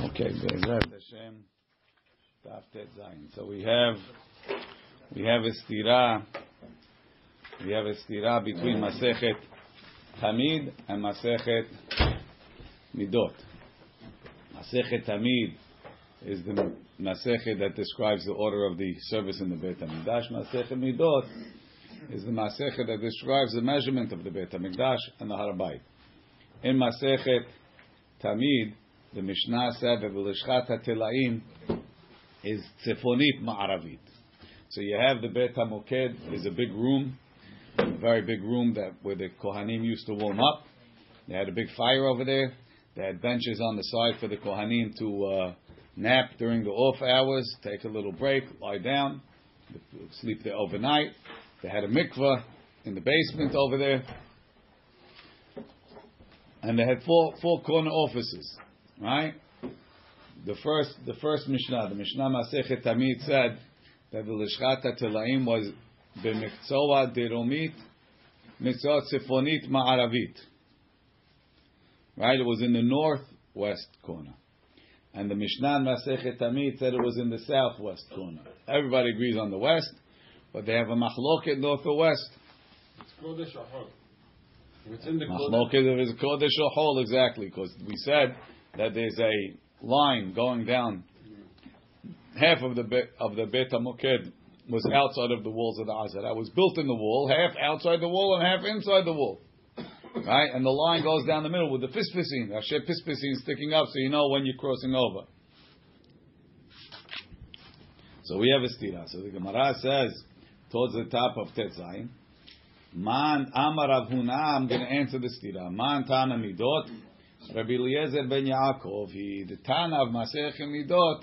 Okay. So we have we have a stira, we have a stira between Masechet Tamid and Masechet Midot. Masechet Tamid is the Masechet that describes the order of the service in the Beit Hamikdash. Masechet Midot is the Masechet that describes the measurement of the Beit Hamikdash and the Harabayit. In Masechet Tamid, the Mishnah said that the Lishchat HaTelaim is Tzefonit Ma'aravit. So you have the Beit HaMoked, is a big room, a very big room that where the Kohanim used to warm up. They had a big fire over there. They had benches on the side for the Kohanim to uh, nap during the off hours, take a little break, lie down, sleep there overnight. They had a mikvah in the basement over there. And they had four, four corner offices. Right? The first, the first Mishnah, the Mishnah Masechet Tamid said that the Lishchat Telaim was b'mikzoa deromit, mikzoa tzefonit ma'aravit. Right? It was in the northwest corner. And the Mishnah Masechet Tamid said it was in the southwest corner. Everybody agrees on the west, but they have a machloket north or west. It's Kodesh or Hol. If it's in the Kodesh, Machloket it's Kodesh or Hol, exactly, because we said that there's a line going down. Half of the of the Beit HaMoked was outside of the walls of the Azara. That was built in the wall, half outside the wall and half inside the wall. Right? And the line goes down the middle with the fispisine, the Asher fispisine sticking up so you know when you're crossing over. So we have a stira. So the Gemara says, towards the top of Tetzain, Man Amar Rav Huna, I'm going to answer the stira. Man Tana Midot, Rabbi Eliezer ben Yaakov. He, the Tana of Masechet Midot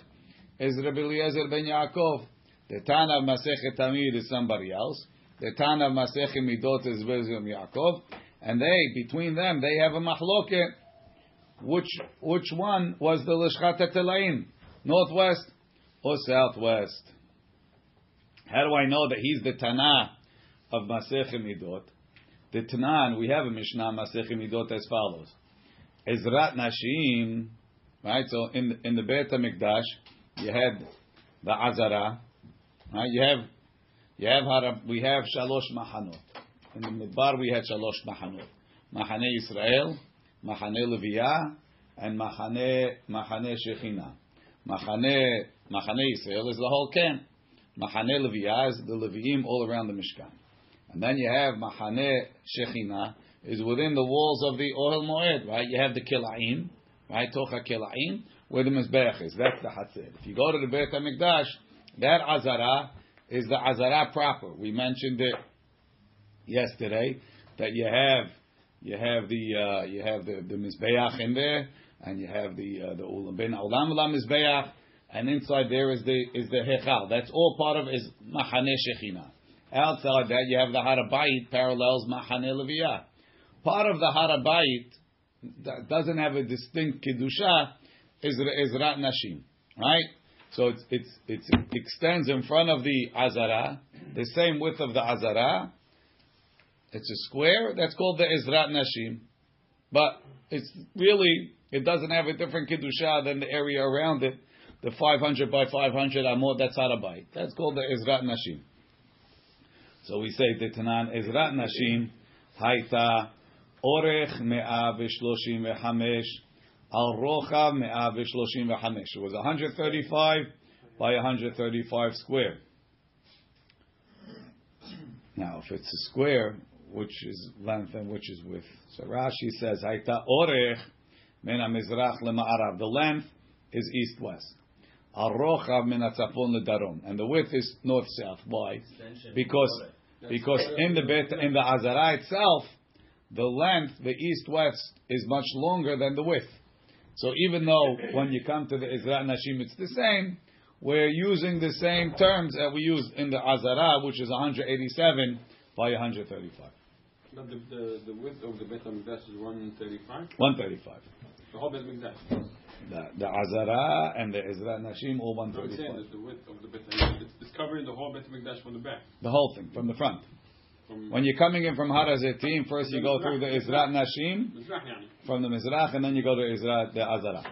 is Rabbi Eliezer ben Yaakov. The Tana of Masechet Tamid is somebody else. The Tana of Masechet Midot is Rabbi Yaakov. And they, between them, they have a machloket. Which, which one was the Lishchat Telaim? Northwest or southwest? How do I know that he's the Tana of Masechet Midot? The Tanan, we have a Mishnah Masechet Midot as follows. Ezrat Nashim, right? So in in the Beit Hamikdash, you had the Azara, right? You have you have Harab, we have Shalosh Mahanot. In the Midbar we had Shalosh Mahanot. Mahane Israel, Mahane Leviyah, and Mahane Mahane Shechina. Mahane Mahane Israel is the whole camp. Mahane Leviyah is the Leviim all around the Mishkan. And then you have Mahane Shechina, is within the walls of the Ohel Moed, right? You have the Kilaim, right? Tocha Kilaim, where the Mizbeach is. That's the Hatzir. If you go to the Beit HaMikdash, that Azara is the Azara proper. We mentioned it yesterday, that you have, you have the, uh, you have the, the Mizbeach in there, and you have the, uh, the Ulam, Ben Olam Mizbeach, and inside there is the, is the Hechal. That's all part of is Mahane Shechina. Outside that, you have the Harabayit parallels Mahane Leviyah. Part of the Harabait that doesn't have a distinct Kedusha is Ezrat Nashim. Right? So it's, it's, it's, it extends in front of the Azara, the same width of the Azara. It's a square, that's called the Ezrat Nashim. But it's really, it doesn't have a different Kedusha than the area around it. The 500 by 500 Amot, that's Harabayit. That's called the Ezrat Nashim. So we say the Tanan Ezrat Nashim Haita Orech Me'ah V'Shloshim V'Chamesh Al Rochav Me'ah V'Shloshim V'Chamesh. It was 135 by 135 square. Now, if it's a square, which is length and which is width, so Rashi says Haita Orech Min HaMizrach LeMa'arav. The length is east-west. Al Rochav Min HaTzafon LeDarom. And the width is north-south. Why? Because because in the bet in the Azara itself, the length, the east-west, is much longer than the width. So even though when you come to the Ezrat Nashim, it's the same, we're using the same terms that we use in the Azara, which is 187 by 135. but the, the, the width of the Beit HaMikdash is 135. 135. The whole Beit HaMikdash. The, the Azara and the Ezrat Nashim, all 135. I'm saying that the width of the Beit HaMikdash, it's, it's covering the whole Beit HaMikdash from the back. The whole thing, from the front. When you're coming in from Harazetim, first you go through the Izrat Nashim from the Mizrach, and then you go to Izrat the Azara.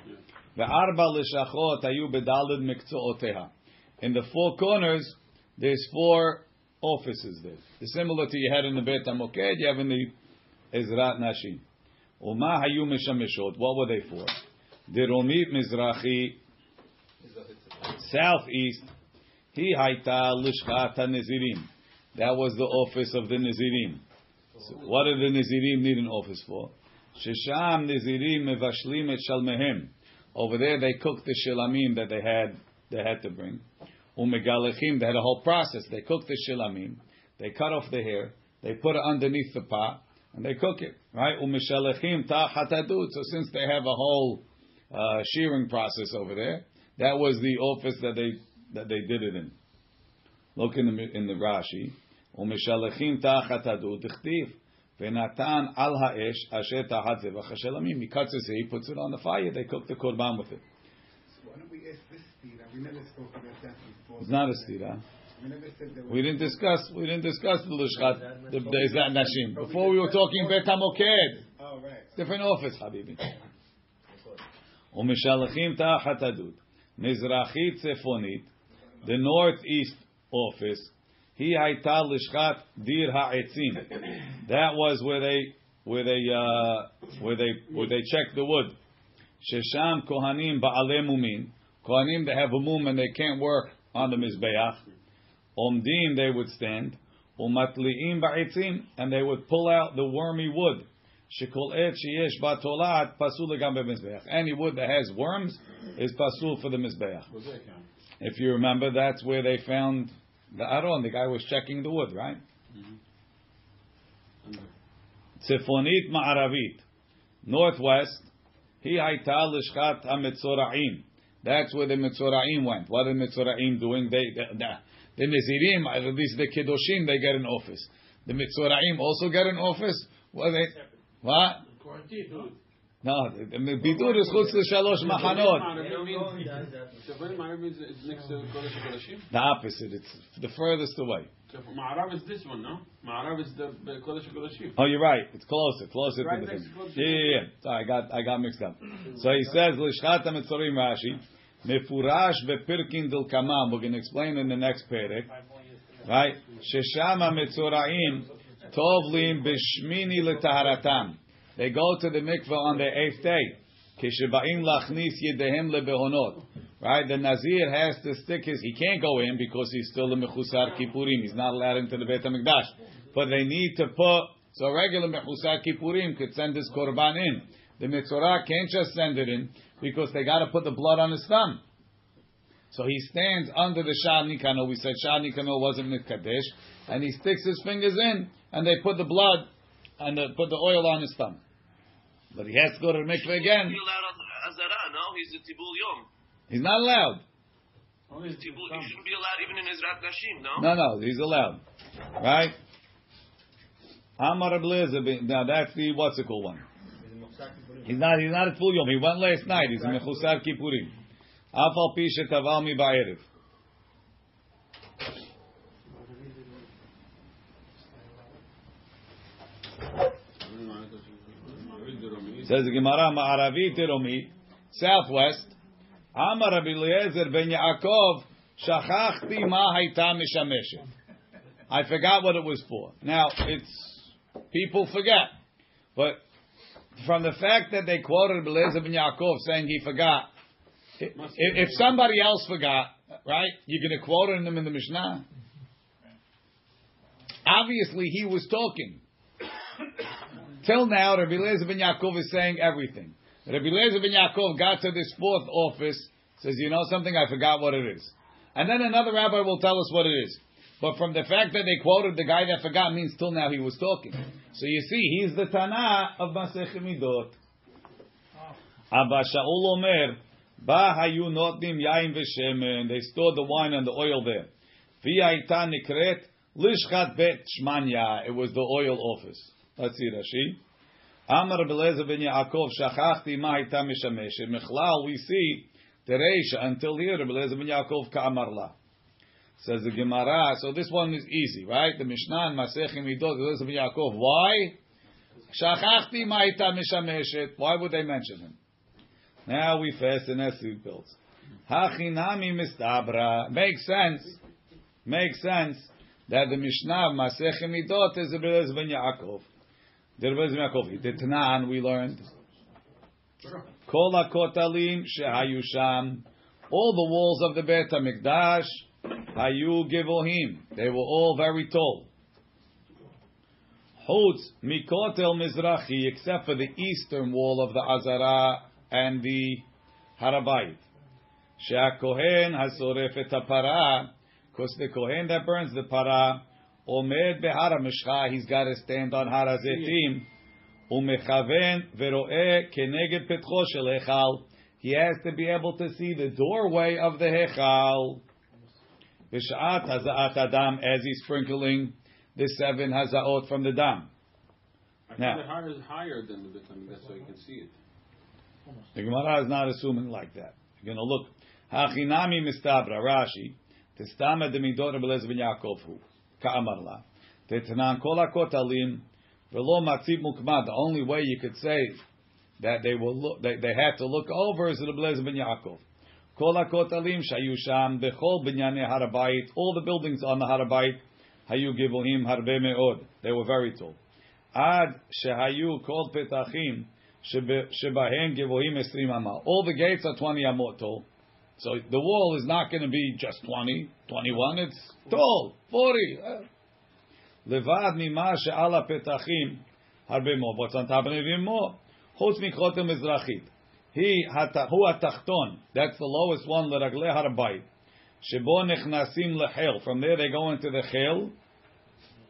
The Arba Lishachot Ayu Bedalid Mikzoteha. In the four corners, there's four offices there. It's similar to you had in the Beit HaMoked, you have in the Izrat Nashim. Uma Hayu Mishamishot. What were they for? Diromit Mizrahi, southeast. He Haita Lishchat Nezirim. That was the office of the Nazirim. So what did the Nazirim need an office for? Shesham Nazirim mevashlim et shalmehem. Over there, they cooked the shilamim that they had. They had to bring. Umegalechim. They had a whole process. They cooked the shilamim. They cut off the hair. They put it underneath the pot and they cook it. Right? Umeshalechim tachatadut. So since they have a whole uh, shearing process over there, that was the office that they that they did it in. Look in the in the Rashi. Umeshalechim tahatadut. Dichtiv. Venatan al ha'esh asher tahat zevach hashelamim. He cuts his hair, he puts it on the fire. They cook the korban with it. So why don't we ask this stira? We never spoke about that before. It's not a stira. We never said that. We didn't discuss. We didn't discuss the lishchat. The Beizat Nashim. Before we were talking Bet Hamoked. Oh right. Different office, Habibi. ומשלחים תחת הדוד. מזרחית צפונית, the northeast office, he haita lishkat dir ha'etzim. That was where they where they uh, where they where they checked the wood. Shesham kohanim ba'ale mumin. Kohanim they have a mum and they can't work on the mizbeach. Omdim they would stand. Umatliim ba'etzim and they would pull out the wormy wood. Shekol et sheyesh batolat pasul legam be'mizbeach. Any wood that has worms is pasul for the mizbeach. If you remember, that's where they found the aron, the guy was checking the wood, right? Mm-hmm. Tzifonit ma'aravit, northwest. He haital lishkat hametzoraim. That's where the Mitzoraim went. What are the Mitzoraim doing? They, the, the, the Nazirim, uh, at least the Kedoshim, they get an office. The Mitzoraim also get an office? Well, they, what? Quarantine, no, the Bidur is chutz l'shalosh machanot. Shavon Ma'arav is is next to Kodesh HaKodeshim? The opposite. It's the furthest away. Ma'arav is this one, no? Ma'arav is the the Kodesh HaKodeshim. Oh, you're right. It's closer, closer Right to the thing. Yeah, yeah, yeah. Sorry, I got, I got mixed up. So he says, "Lishchat hametzorim Rashi, mefurash bepirkin del kamam." We're going to explain in the next perek, right? Shesham hametzoraim tovlim b'shmini letaharatam. They go to the mikveh on the eighth day. Lachnis lebehonot. Right? The Nazir has to stick his, he can't go in because he's still a mechusar kippurim. He's not allowed into the Beit HaMikdash. But they need to put, so regular mechusar kippurim could send his korban in. The mitzorah can't just send it in because they got to put the blood on his thumb. So he stands under the Sha'ar Nikanor. We said Sha'ar Nikanor wasn't Mitkadesh. And he sticks his fingers in and they put the blood and they put the oil on his thumb. But he has to go to the mikveh again. Be allowed on Azara, no? He's the Tibul Yom. He's not allowed. Only Tibul, he shouldn't be allowed even in Ezrat Nashim, no? No, no, he's allowed. Right? Amar Reb Eliezer ben- Now that's the what's it called one. He's not. He's not at full yom. He went last night. He's a mechusar kippurim. Afal pi shetaval mi ba'erev. Says the Gemara, Ma'aravi Tiromi, southwest. Amar Rabbi Eliezer ben Yaakov, Shachachti ma hayta mishameshet. I forgot what it was for. Now, it's, people forget. But from the fact that they quoted Rabbi Eliezer ben Yaakov saying he forgot, if, if somebody else forgot, right, you're going to quote him in the Mishnah? Obviously, he was talking. Till now, Rabbi Eliezer ben Yaakov is saying everything. Rabbi Eliezer ben Yaakov got to this fourth office, says, you know something, I forgot what it is. And then another rabbi will tell us what it is. But from the fact that they quoted the guy that forgot means till now he was talking. So you see, he's the Tana of Masech Midot. Oh. Abba Shaul Omer, Ba hayu notnim yain v'shemen. They stored the wine and the oil there. V'yaita nikret lishchat bet shmanya. It was the oil office. Let's see Rashi. Amar Belezer ben Yaakov shachachti ma hayta mishameshet. Mechlal we see Tereisha until here Belezer ben Yaakov ka'amar la. Says the Gemara. So this one is easy, right? The Mishnah and Masechim Midot Belezer ben Yaakov. Why? Shachachti ma hayta mishameshet. Why would they mention him? Now we fasten as seatbelts. Hachinami mistabra. Makes sense. Makes sense that the Mishnah of Masechet Midot is Rebbe ben Yaakov. The Rebbe ben The Tanan we learned. Kol hakotalim shehayu sham. All the walls of the Beit Hamikdash hayu givohim. They were all very tall. Chutz mikotel mizrachi, except for the eastern wall of the Azara and the Harabayit. She'akohen hasoref et because the kohen that burns the para, omed behara mishcha, he's got to stand on harazetim, umechaven veroe keneged petcho shel hechal. He has to be able to see the doorway of the hechal. B'sha'at haza'at adam, as he's sprinkling the seven hazaot from the dam. I Now- think the heart is higher than the Beit HaMikdash, so you can see it. The Gemara is not assuming like that. You're going to look. Hachinami mistabra Rashi. Testama de midot Rebelez Yaakov hu. Ka'amar la. Tetnan kol hakotalim velo matzib mukmad. The only way you could say that they will look, they, they had to look over is Rebelez ben Yaakov. Kol hakotalim shayu sham bechol binyane harabayit. All the buildings on the harabayit hayu givohim harbe meod. They were very tall. Ad shehayu kol petachim shebahen givohim esrim amal. All the gates are 20 amot tall. So the wall is not going to be just 20, 21. It's tall, 40. Uh, Levad mima she'ala petachim harbe more. What's on top of it even more? Chutz mikrotem mizrachit. He hu atachton. That's the lowest one. Leragle harabayit. Shebo nechnasim lechel. From there they go into the chel,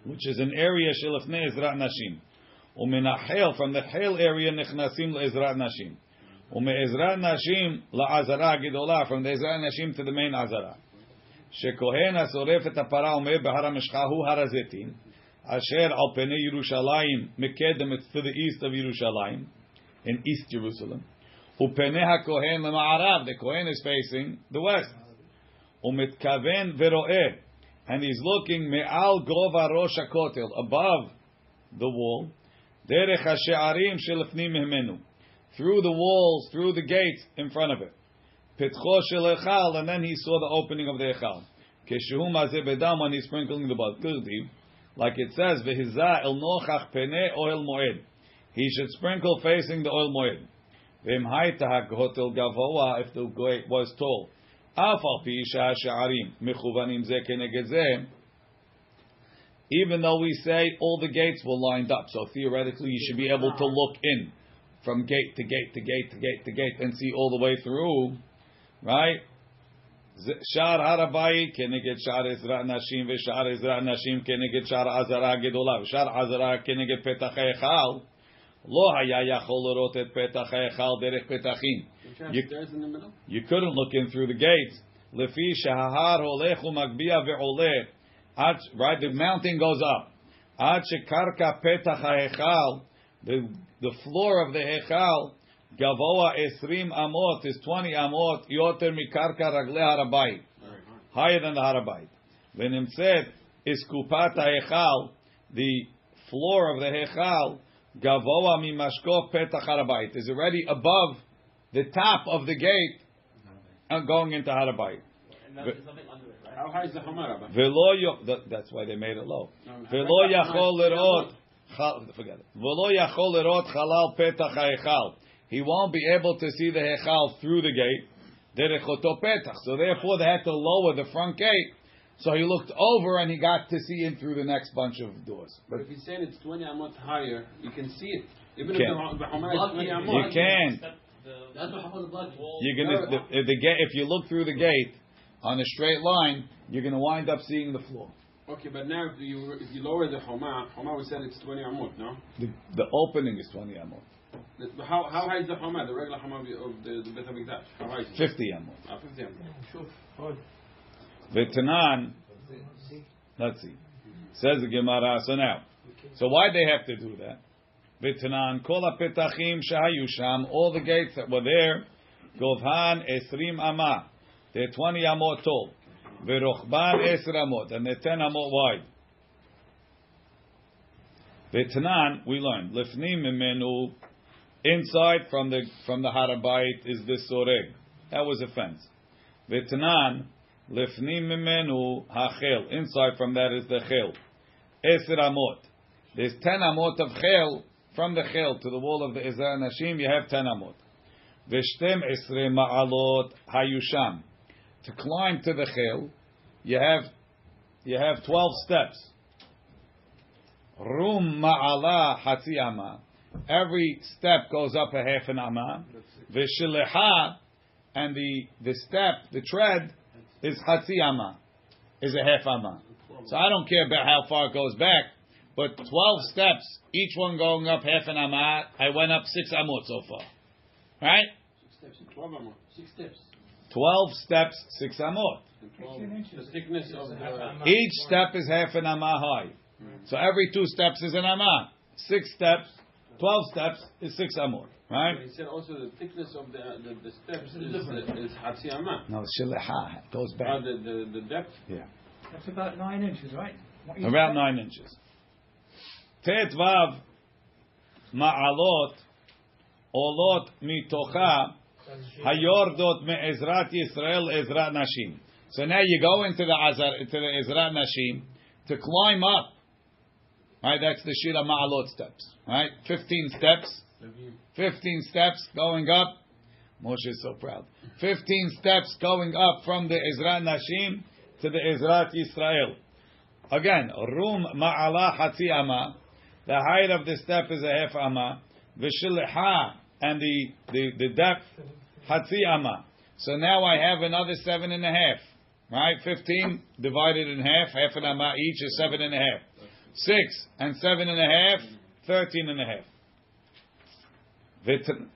which is an area shelefne ezrat nashim. Umenachel from the chel area nechnasim leezrat nashim. Umeezrat nashim laazara gidola from the ezrat nashim to the main azara. שכהן השורף את הפרה עומד בהר המשחה הוא הר הזיתים, אשר על פני ירושלים מקדמת to the east of ירושלים, in East Jerusalem, ופני הכהן למערב, the Kohen is facing the west, ומתכוון ורואה, and he's looking מעל גובה ראש הכותל, above the wall, דרך השערים שלפנים ממנו, through the walls, through the gates in front of it. Pitcho shel echal, and then he saw the opening of the echal. Keshehu mazeh bedam, when he's sprinkling the blood. Kirti, like it says, v'hizah el nochach pene oil moed. He should sprinkle facing the oil moed. V'im hayta hakotel gavoa, if the gate was tall. Af al pi isha sha'arim, mechuvanim ze keneged. Even though we say all the gates were lined up, so theoretically you should be able to look in from gate to gate to gate to gate to gate and see all the way through, right? שער הר הבית כנגד שער עזרת נשים ושער עזרת נשים כנגד שער עזרה גדולה ושער עזרה כנגד פתח ההיכל לא היה יכול לראות את פתח ההיכל דרך פתחים. Don't you have You- stairs in the middle? You couldn't look in through the gates. לפי שההר הולך ומגביה ועולה, עד, right, the mountain goes up. עד שקרקע פתח ההיכל, the, the floor of the Hechal, Gavoa Esrim Amot is 20 Amot, Yoter Mikarka Ragle Harabait. Higher than the Harabait. said is Kupata Hechal, the floor of the Hechal, Gavoa Mimashko Petach Harabait, is already above the top of the gate and going into Harabait. How high is the Hamar? That's why they made it low. Velo Yachol Lerot forget it. He won't be able to see the hechal through the gate. So therefore, they had to lower the front gate. So he looked over and he got to see in through the next bunch of doors. But, if if he's saying it's 20 amot higher, you can see it. Even if You can. That's what You're gonna, the, the, the, if you look through the gate on a straight line, you're going to wind up seeing the floor. Okay, but now if you if you lower the Hamar, Hamar we said it's 20 amot, no? The, the opening is 20 amot, The- How, how high is the Hamar, the regular Hamar of the, the Beit HaMikdash? How high is it? 50 amot. Ah, 50 amot. V'tanan, let's see. Says the Gemara. So now, so why they have to do that? V'tanan kol hapetachim shahayu sham. All the gates that were there, govhan esrim amah. They're 20 amot tall. V'rochban esr amot, and 10 amot wide. V'tanan, we learned lifnim mimenu Inside from the from the Harabait is the soreg. That was a fence. V'tanan lifnim mimenu hachel. Inside from that is the chel. Eser amot. There's ten amot of chel from the chel to the wall of the Ezra Nashim. You have ten amot. V'shtem esre ma'alot hayusham. To climb to the chel, you have you have twelve steps. Rum ma'ala hatzi ama. Every step goes up a half an ama. V'shiliha, and the the step, the tread, is hatzi ama, is a half ama. So I don't care about how far it goes back, but twelve steps, each one going up half an ama. I went up six amot so far, right? Six steps. Twelve amot. Six steps. Twelve steps, six amot. And twelve. The thickness of the. Each step is half an ama high. So every two steps is an ama. Six steps, twelve steps is six amot, right? He said also the thickness of the the, the steps is is hatzi amah. No, shiliha it goes Uh, back. the, the the depth. Yeah. That's about nine inches, right? What About said? nine inches. Tet vav ma'alot olot mitocha hayordot me'ezrat Yisrael ezrat nashim. So now you go into the azar into the ezrat nashim to climb up. Right, that's the shira ma'alot steps. Right, fifteen steps. Fifteen steps going up. Moshe is so proud. Fifteen steps going up from the Ezrat Nashim to the Ezrat Yisrael. Again, Rum Ma'ala Hatzi Ama. The height of the step is a half Ama. V'shilha, and the, the, the depth, Hatzi Ama. So now I have another seven and a half. Right? Fifteen divided in half, half an Ama each is seven and a half. Six and seven and a half, thirteen and a half.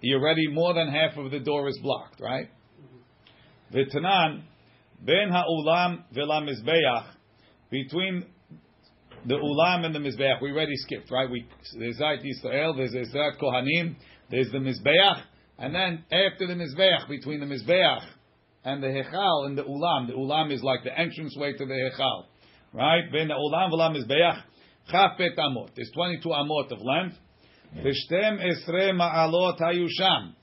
You're ready, more than half of the door is blocked, right? V'tanan, ben ha'ulam v'la mizbeach, between the ulam and the mizbeach, we already skipped, right? We, there's Zayt Yisrael, there's Ezrat Kohanim, there's the mizbeach, and then after the mizbeach, between the mizbeach and the hechal and the ulam, the ulam is like the entranceway to the hechal, right? Ben ha'ulam v'la mizbeach, chafet amot, there's 22 amot of length, V'shtem esre ma'alot hayusham.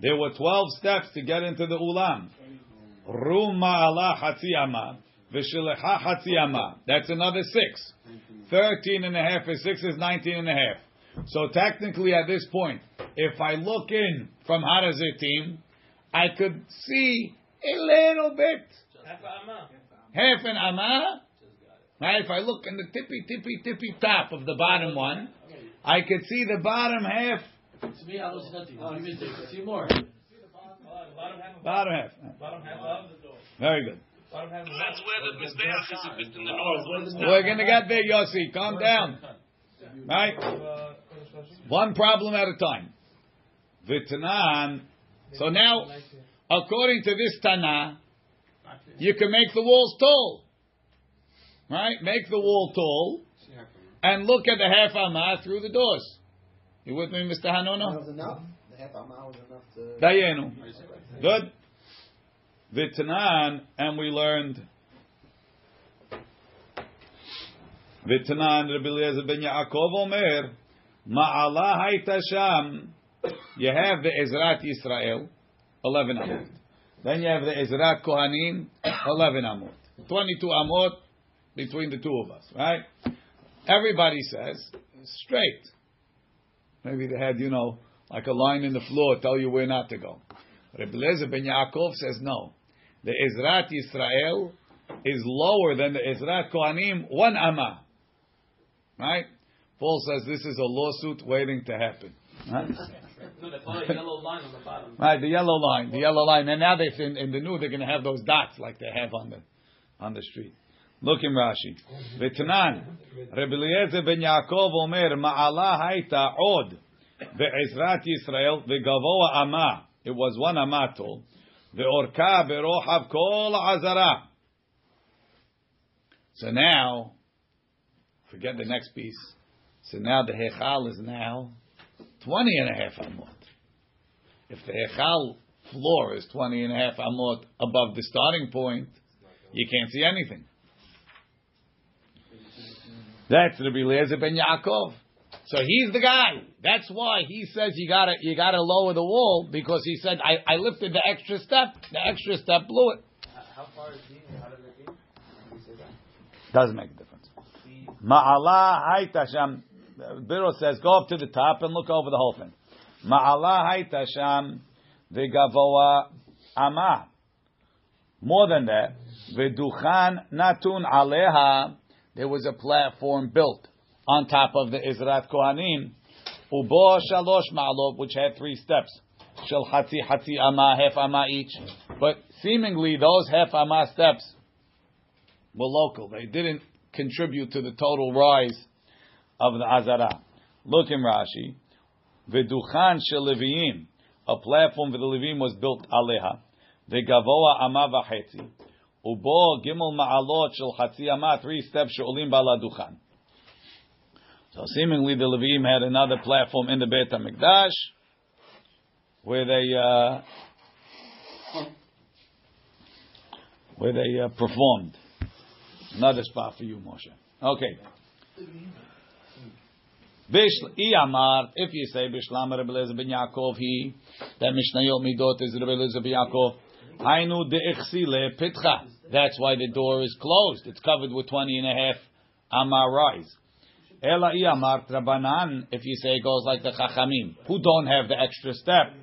There were 12 steps to get into the ulam. Rum ma'ala hatzi ama. V'shelecha hatzi. That's another six. 13 and a half is six is 19 and a half. So technically at this point, if I look in from Harazetim, I could see a little bit. Half an ama. Right? If I look in the tippy, tippy, tippy top of the bottom one, I could see the bottom half. To me, I don't see nothing. You. See more. Bottom half. Bottom half of the door. Very good. Bottom half of the That's where the Mizbeach is a bit in the Oh, north. We're gonna get there, Yossi. Calm down. Right? One problem at a time. V'tanan. So now, according to this Tana, you can make the walls tall. Right? Make the wall tall and look at the half amma through the doors. You with me, Mr. That was enough. The half hour was enough to. Dayenu. Good. V'tanan, and we learned. V'tanan, Rabbi Eliezer ben Yaakov Omer, Ma'ala hayta sham. You have the Ezrat Yisrael, 11 amot. Then you have the Ezrat Kohanim, 11 amot. 22 amot between the two of us, right? Everybody says, straight. Maybe they had, you know, like a line in the floor, tell you where not to go. Rabbi Eliezer ben Yaakov says no. The Ezrat Yisrael is lower than the Ezrat Kohanim, one amma. Right? Paul says this is a lawsuit waiting to happen. Right? No, they follow a yellow line on the bottom. Right, the yellow line, the yellow line. And now they in, in the new they're going to have those dots like they have on the on the street. Look in Rashi. V'tanan, Rabbi Eliezer ben Yaakov omer ma'ala hayta od ve'ezrat Yisrael ve'gavoa ama. It was one ama tall. Ve'orka ve'rohav kol azara. So now, forget the next piece. So now the hechal is now 20 and a half amot. If the echal floor is 20 and a half amot above the starting point, you can't see anything. That's Rabbi Eliezer ben Yaakov. So he's the guy. That's why he says you gotta you gotta lower the wall because he said I, I lifted the extra step. The extra step blew it. How far is he? How does it be? Doesn't make a difference. Ma'ala haita sham. Biro says go up to the top and look over the whole thing. Ma'ala haita sham v'gavoa ama. More than that, v'duchan natun aleha. There was a platform built on top of the Izrat Kohanim. Ubo shalosh ma'alot, which had three steps. Shel hatzi hatzi ama, half ama each. But seemingly those half ama steps were local. They didn't contribute to the total rise of the Azara. Look in Rashi. V'duchan shel Leviim. A platform for the Levim was built aleha. V'gavoa ama v'chetzi. Ubo gimel ma'alot shel chatzi ama. Three steps she'olim bala duchan. So seemingly the Levim had another platform in the Beit HaMikdash where they uh, where they uh, performed. Another spot for you, Moshe. Okay. If you say Bishlam Rebbe Lezer ben Yaakov, he that Mishnayot Midot is Rebbe Lezer ben Yaakov. Hainu de'echsile pitcha. That's why the door is closed. It's covered with twenty and a half amar rise. Ela Iyamar Trabanan, if you say it goes like the Chachamim, who don't have the extra step.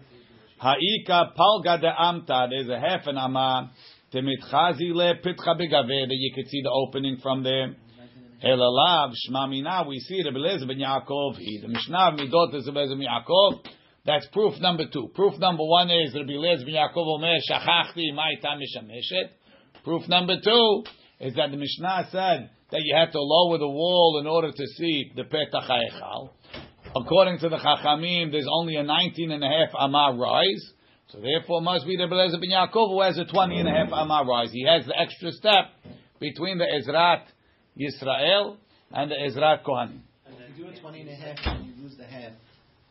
Ha'ika palga de amta, there's a half an amar. Temitchazi le pitcha begaveh, that you could see the opening from there. Elalav shmamina, we see Rebbe Lezer ben Yaakov, he, the Mishnah Midot is Rebbe Lezer ben Yaakov. That's proof number two. Proof number one is Rebbe Lezer ben Yaakov omer shachachti ma'ita mishameshet. Proof number two is that the Mishnah said that you had to lower the wall in order to see the Petach HaEchal. According to the Chachamim, there's only a 19 and a half amah rise. So therefore, must be the Belezer ben Yaakov who has a 20 and a half amah rise. He has the extra step between the Ezrat Yisrael and the Ezrat Kohanim. If you do a 20 and a half and you lose the half,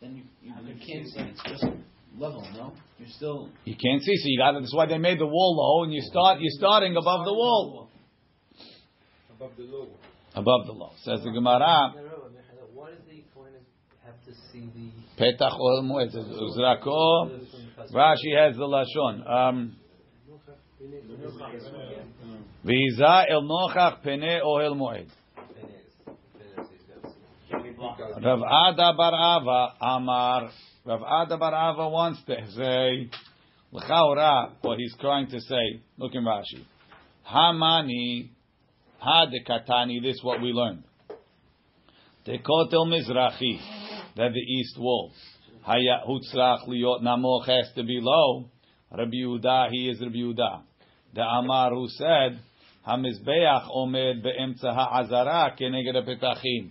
then you, you, you can't see. It's just level, no? You're still. You can't see, so you got. That's why they made the wall low, and you start. You're starting above the wall. Above the low. Above the low. Says the Gemara. What is the point have to see the Petach Ohel Moed. Says Uzrako. Rashi has the lashon. Um, V'iza el nochach pene ohel moed. Rav Ada bar Ava Amar. Rav Ada bar Ava wants to say, l'chaora, what he's trying to say. Look in Rashi. Hamani hadekatani. This is what we learned. Tekotel mizrachi, that the east wall. Haya hutzrach liot namoch has to be low. Rabbi Yehuda, he is Rabbi Yehuda. The Amar who said, Hamizbeach omed be'emtza ha'azara keneged petachim.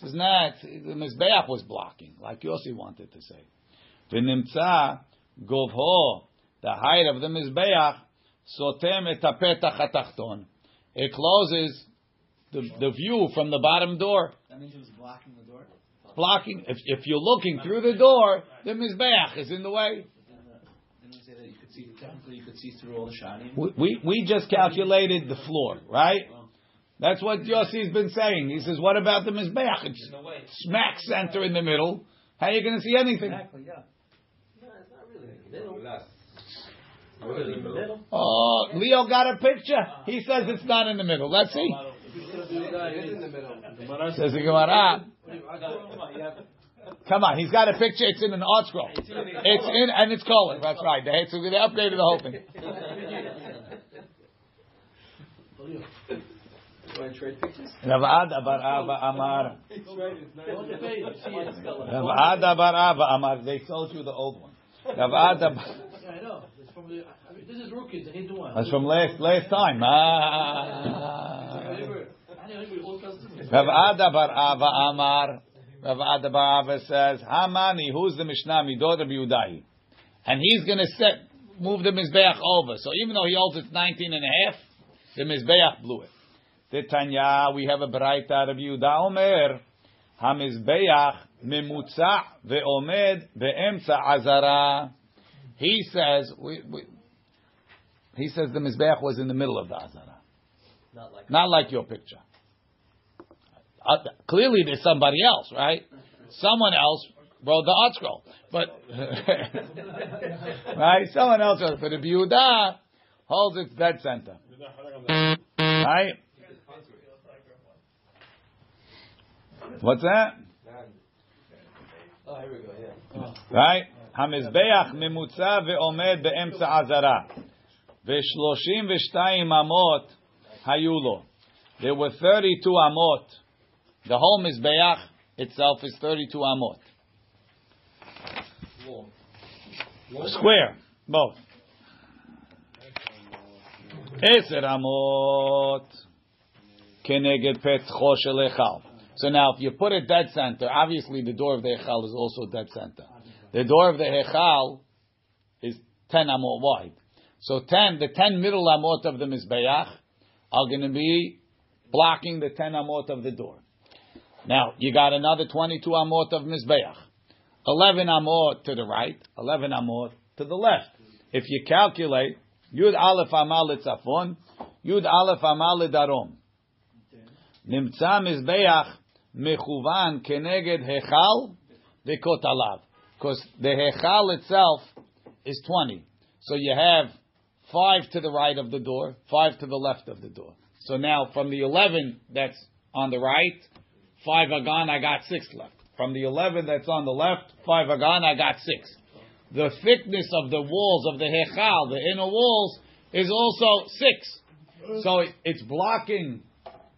Says, nah, the Mizbeach was blocking, like Yossi wanted to say. V'nimtza govho, the height of the Mizbeach, sotem et ha'petach ha'tachton. It closes the, the view from the bottom door. That means it was blocking the door? Blocking, if, if you're looking through the door, the Mizbeach is in the way. Didn't, uh, didn't we say that you could see, technically you could see through all the shanim? We, we, we just calculated the floor, right? That's what Yossi's been saying. He says, what about the Mizbeach? It's smack center in the middle. How are you going to see anything? Exactly, yeah. No, it's not really in the middle. Not really in the middle. Oh, Leo got a picture. He uh-huh. says it's not in the middle. Let's see. It is in the middle. Says the Gemara. Come on, he's got a picture. It's in an ArtScroll. It's in and it's color. That's right. They, so they updated the whole thing. Want trade pictures? Rav Ada bar Ava Amar. Go on the page, see it, it's color. Rav Ada bar Ava Amar. They sold you the old one. Rav Ada. I know. It's from the, I mean, this is rookies. They do one. That's from last last time. Ah. I never, I never old customers. Rav Ada bar Ava Amar. Rav Ada bar Ava says, Hamani, who's the Mishnah Midot of Yudai? And he's going to set, move the Mizbeach over. So even though he holds it's 19 and a half, the Mizbeach blew it. The Tanya, we have a Braita of Yehuda Omer, HaMizbeach memutza ve'omed ve'emtza azara. He says, we, we, he says the Mizbeach was in the middle of the azara. Not like Not like your picture. Uh, clearly, there's somebody else, right? Someone else wrote the ArtScroll, but right, someone else wrote it. But the Yehuda holds its dead center, right? What's that? Oh, here we go. Yeah. Right. המזבח ממוצע ועומד באמצע עזרה, ושלושים ושתיים אמות היו לו. There were 32 amot the whole Mizbeach itself is 32 amot. Square, both. Eser amot. Keneged petcho shel. So now, if you put a dead center, obviously the door of the Echal is also dead center. The door of the Echal is 10 amot wide. So 10, the 10 middle amot of the Mizbeach are going to be blocking the 10 amot of the door. Now, you got another 22 amot of Mizbeach. 11 amot to the right, 11 amot to the left. If you calculate, Yud Aleph Amal Tzafon, Yud Aleph Amal Darom. Nimtza Mizbeach mechuvan keneged hechal v'kotalav. Because the hechal itself is 20. So you have 5 to the right of the door, 5 to the left of the door. So now from the 11 that's on the right, five are gone, I got six left. From the 11 that's on the left, five are gone, I got six. The thickness of the walls of the hechal, the inner walls, is also six. So it's blocking.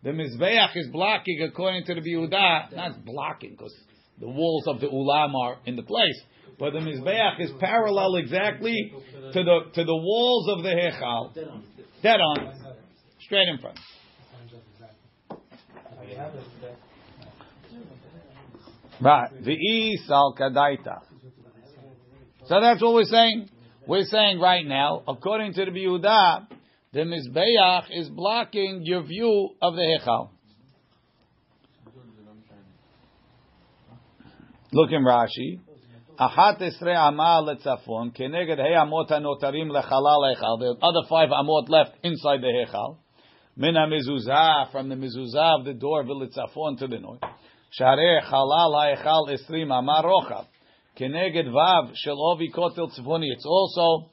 The mizbeach is blocking according to the Yehuda. Not blocking because the walls of the ulam are in the place, but the mizbeach is parallel exactly to the to the walls of the hechal, dead on, straight in front. Right. The sal kadaita. So that's what we're saying. We're saying right now, according to the Yehuda, the Mizbeach is blocking your view of the Hechal. Look in Rashi. Achat esre amal letzafon keneged hey amot lechalal. The other five amot left inside the hechal. Min mezuzah from the mezuzah of the door litzafon to the north. Sharei chalal ha'echal esrim amar rochav. Keneged vav shel ovi kotel tzvoni. It's also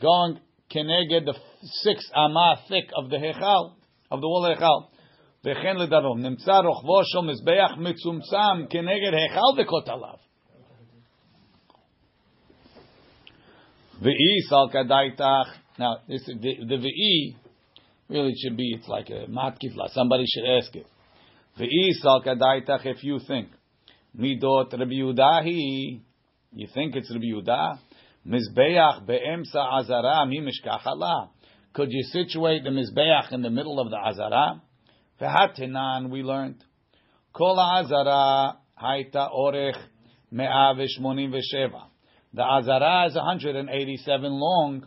going keneged the six amah thick of the hechal of the wall of the hechal. וכן לדרום, נמצא רוחבו של מזבח מצומצם כנגד היכל וכותליו. Ve'i sal kadaitach. Now, this is the, the ve'i really it should be. It's like a matkifla. Somebody should ask it. Ve'i sal kadaitach. If you think midot Rabbi Yudahi, you think it's Rabbi Yudah. Mizbeach be'emsa azara mi mishkachala. Could you situate the mizbeach in the middle of the azara? V'hatinan we learned. Kol azara haita orech me'ah v'shmonim v'sheva. The Azara is 187 long.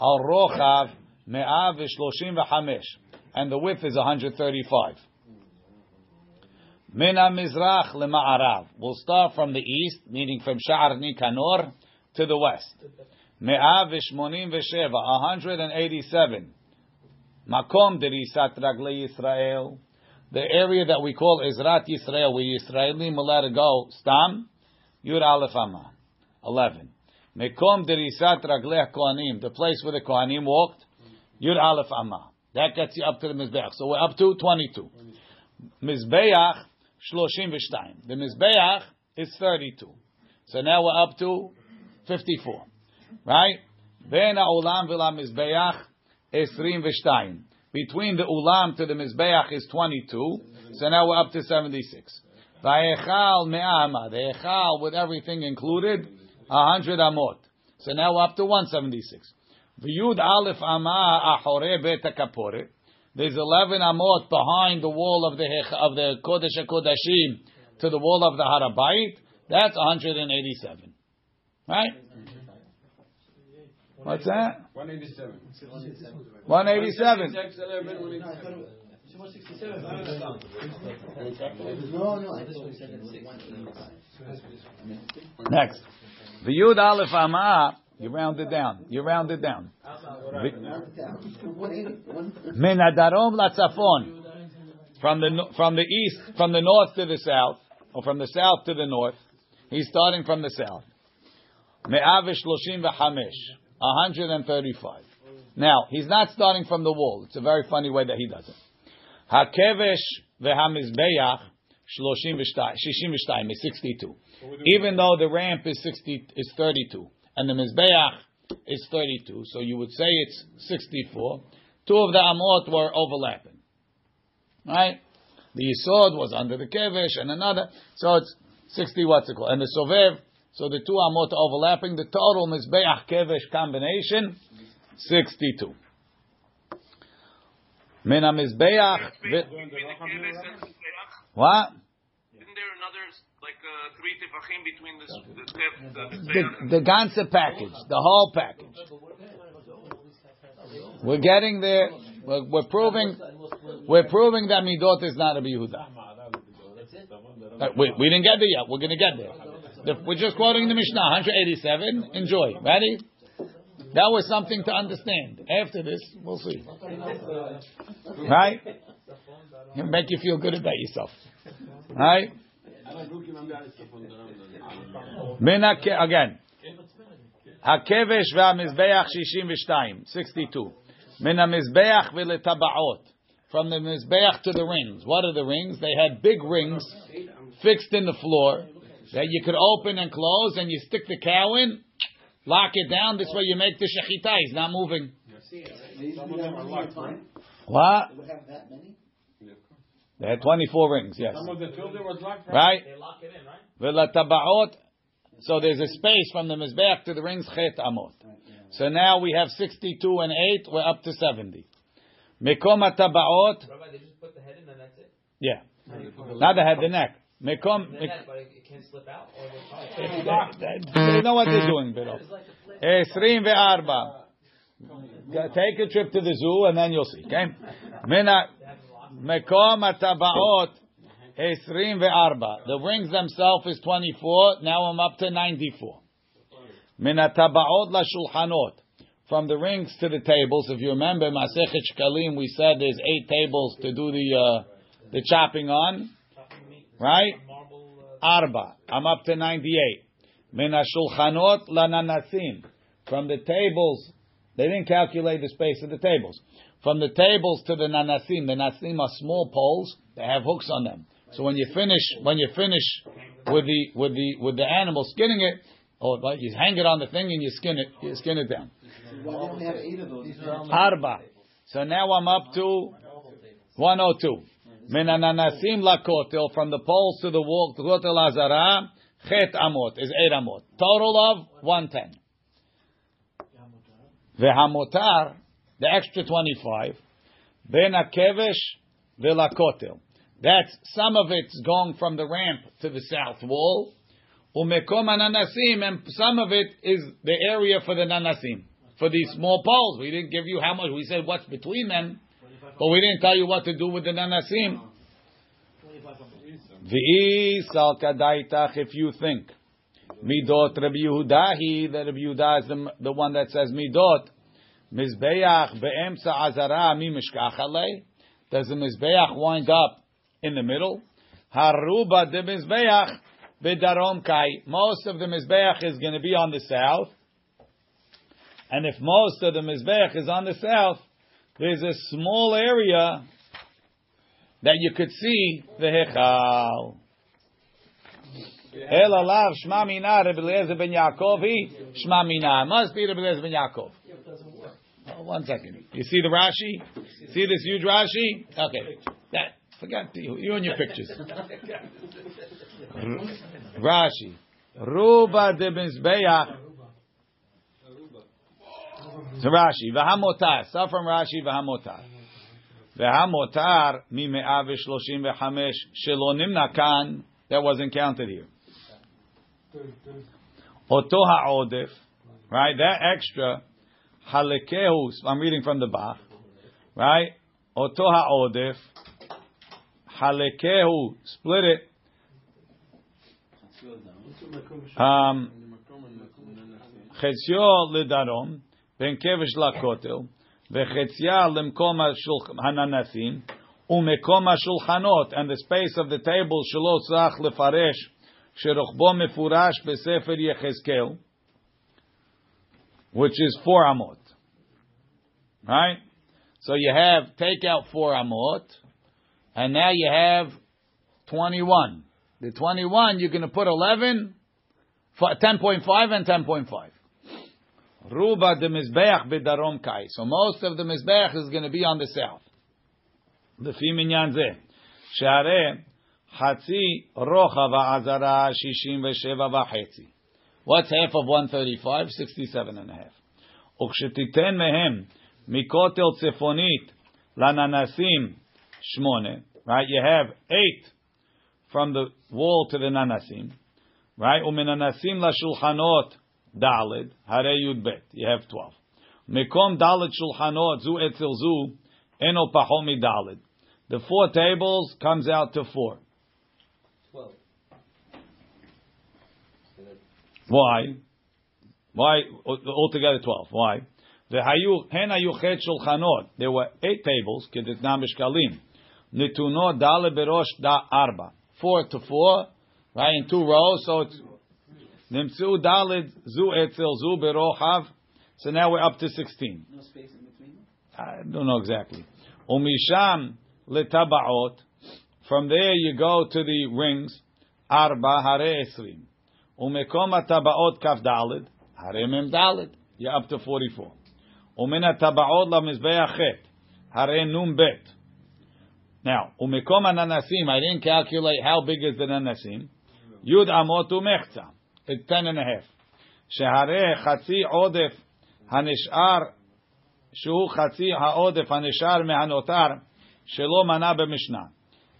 Al Rochav Me'av Shloshim v'Hamesh, and the width is 135. Mina Mizrach leMa'arav. We'll start from the east, meaning from Sha'ar Nikanor to the west. Me'av Shmonim v'Sheva, 187. Makom Derisat Ragle Yisrael. The area that we call Ezrat Yisrael, where Yisraelim will let it go, Stam, Yud Aleph Amah. 11. Mekom derisat ragleh kohanim, the place where the kohanim walked, Yud Aleph Amma. That gets you up to the Mizbeach. So we're up to 22. Mizbeach, shloshim v'shtayim. The Mizbeach is 32. So now we're up to 54. Right? Ben ha'olam v'la Mizbeach, esrim v'shtayim. Between the ulam to the Mizbeach is 22. So now we're up to 76. Va'echal me'ama. The echal with everything included, 100 amot. So now we're up to 176. V'yud aleph ama ahore bet. There's 11 amot behind the wall of the hech, of the kodesh kodashim to the wall of the harabait. That's 187. Right? What's that? 187. 187. 6, 11, 187. No, no, I just said it was 185. Next. V'yud aleph ama. You round it down. You round it down. Min hadarom latzafon. From the no- from the east, from the north to the south. or from the south to the north. He's starting from the south. Me'av shloshim v'chamesh. 135. Now, he's not starting from the wall. It's a very funny way that he does it. Hakevesh v'hamizbeach shloshim v'shtayim. Shishim v'shtayim is 62. Even though the ramp is 60, is 32, and the mizbeach is 32, so you would say it's 64. Two of the amot were overlapping. Right? The yisod was under the kevesh and another, so it's 60 what's it called? And the sovev, so the two amot are overlapping. The total mizbeach kevesh combination, 62. Min mizbeach. What? Isn't there another like uh, three tefachim between the the the, The, the ganze package, the whole package. We're getting there. We're, we're proving. We're proving that midot is not a Yehuda. Uh, We, we didn't get there yet. We're going to get there. The- we're just quoting the Mishnah, 187. Enjoy. Ready? That was something to understand. After this, we'll see. Right? It'll make you feel good about yourself. Right? Mina again. V'hamizbeach shishim v'shtayim, 62. Min hamizbeach v'letabaot. From the mizbeach to the rings. What are the rings? They had big rings fixed in the floor that you could open and close, and you stick the cow in, lock it down. This way you make the shechita. He's not moving. What? They would have that many? They had 24 rings, yes. Some of the children locked. Right? They lock it in, right? So there's a space from the mizbeach to the rings, chet amot. So now we have 62 and 8, we're up to 70. Mekom atabaot, Rabbi, they just put the head in and that's it. yeah. Not the head, the neck. Mekom, but it, can't slip out. They, know what they're doing, Bill. Esrim eh, ve'arba. Take a trip to the zoo and then you'll see, okay? Mekom atabaot, esrim ve'arba. The rings themselves is 24, now I'm up to 94. Mina tabaot la. From the rings to the tables, if you remember, Masechet Shkalim, we said there's eight tables to do the, uh, the chopping on. Right? Arba. I'm up to 98. Min shulchanot lananasim. From the tables, they didn't calculate the space of the tables. From the tables to the nanasim, the nasim are small poles. They have hooks on them. So when you finish, when you finish with the with the with the animal skinning it, or like you hang it on the thing and you skin it, you skin it down. Eight? Arba. So now I'm up to 102. Min ananasim lakotel, from the poles to the wall, kotel azara, chet amot, is 8 amot. Total of 110. Vehamotar, the extra 25, ben akevesh velakotel. That's, some of it's going from the ramp to the south wall, umekom ananasim, and some of it is the area for the nanasim, for these small poles. We didn't give you how much, we said what's between them, but we didn't tell you what to do with the nanasim. V'isal kadaitach, if you think, midot Rabbi Yehudahi, that Rabbi Yehuda is the, the one that says midot, mizbeach be'emsa azara mi mishkachalei. does the mizbeach wind up in the middle? Haruba de mizbeach bedarom kai. Most of the mizbeach is going to be on the south, and if most of the mizbeach is on the south, there's a small area that you could see the hechal. El alav shma mina Eliezer ben Yaakov shma mina. Must be Eliezer ben Yaakov one second. You see the Rashi? See this huge Rashi? Okay. That, forget you, you and your pictures. Rashi. Ruba de Mizbeach. So Rashi. V'hamotar. Start from Rashi, v'hamotar. V'hamotar mi me'av v'shloshim v'chamesh shelo nimnakan. That wasn't counted here. Oto ha'odef. Right? That extra Halekehu. I'm reading from the Bach, right? Oto ha'odef halekehu. Split it. Um, חציו לדרום, בין כבש לכותל, וחציה למקום הננסים, ומקום השולחנות, and the space of the table שלא צריך לפרש, שרוחבו מפורש בספר Yechezkel, which is four amot. Right? So you have take out four amot, and now you have 21. The 21, you're going to put 11, 10.5 and 10.5. Ruba de Mizbeach bidarom kai. So most of the Mizbeach is going to be on the south. The Fiminyan ze. Share Hatzi Rocha va'azara shishim ve'sheva v'chetzi. What's half of 135? 67 and a half. Ukshititen mehem Mikotel Tzefonit Lananasim Shmone. Right? You have eight from the wall to the Nanasim. Right? Umenanasim Lashulchanot Dalid Hare Yud Bet. You have twelve. Mikom Dalid Shulchanot Zu Etzel Zu Eno Pahomi Dalid. The four tables comes out to four. Twelve. Why? Why altogether twelve? Why? There were eight tables, kedetna mishkalim. Nituno dale berosh da arba. Four to four, right, in two rows, so it's Nimtzu dalid zu etzel zu berochav. So now we're up to 16. No space in between? I don't know exactly. Umisham letabaot. From there you go to the rings. Arba hare esrim. Umekom tabaot kaf dalid. Hare mem dalid. You're up to 44. Umena tabaot la mizbeach chet. Hare num bet. Now, umekom ananasim. I didn't calculate how big is the nanasim. Yud amot umechza. It's ten and a half. Shehare chatzi odef hanishar שהוא חצי העודף הנשאר מהנותר שלא מנה במשנה.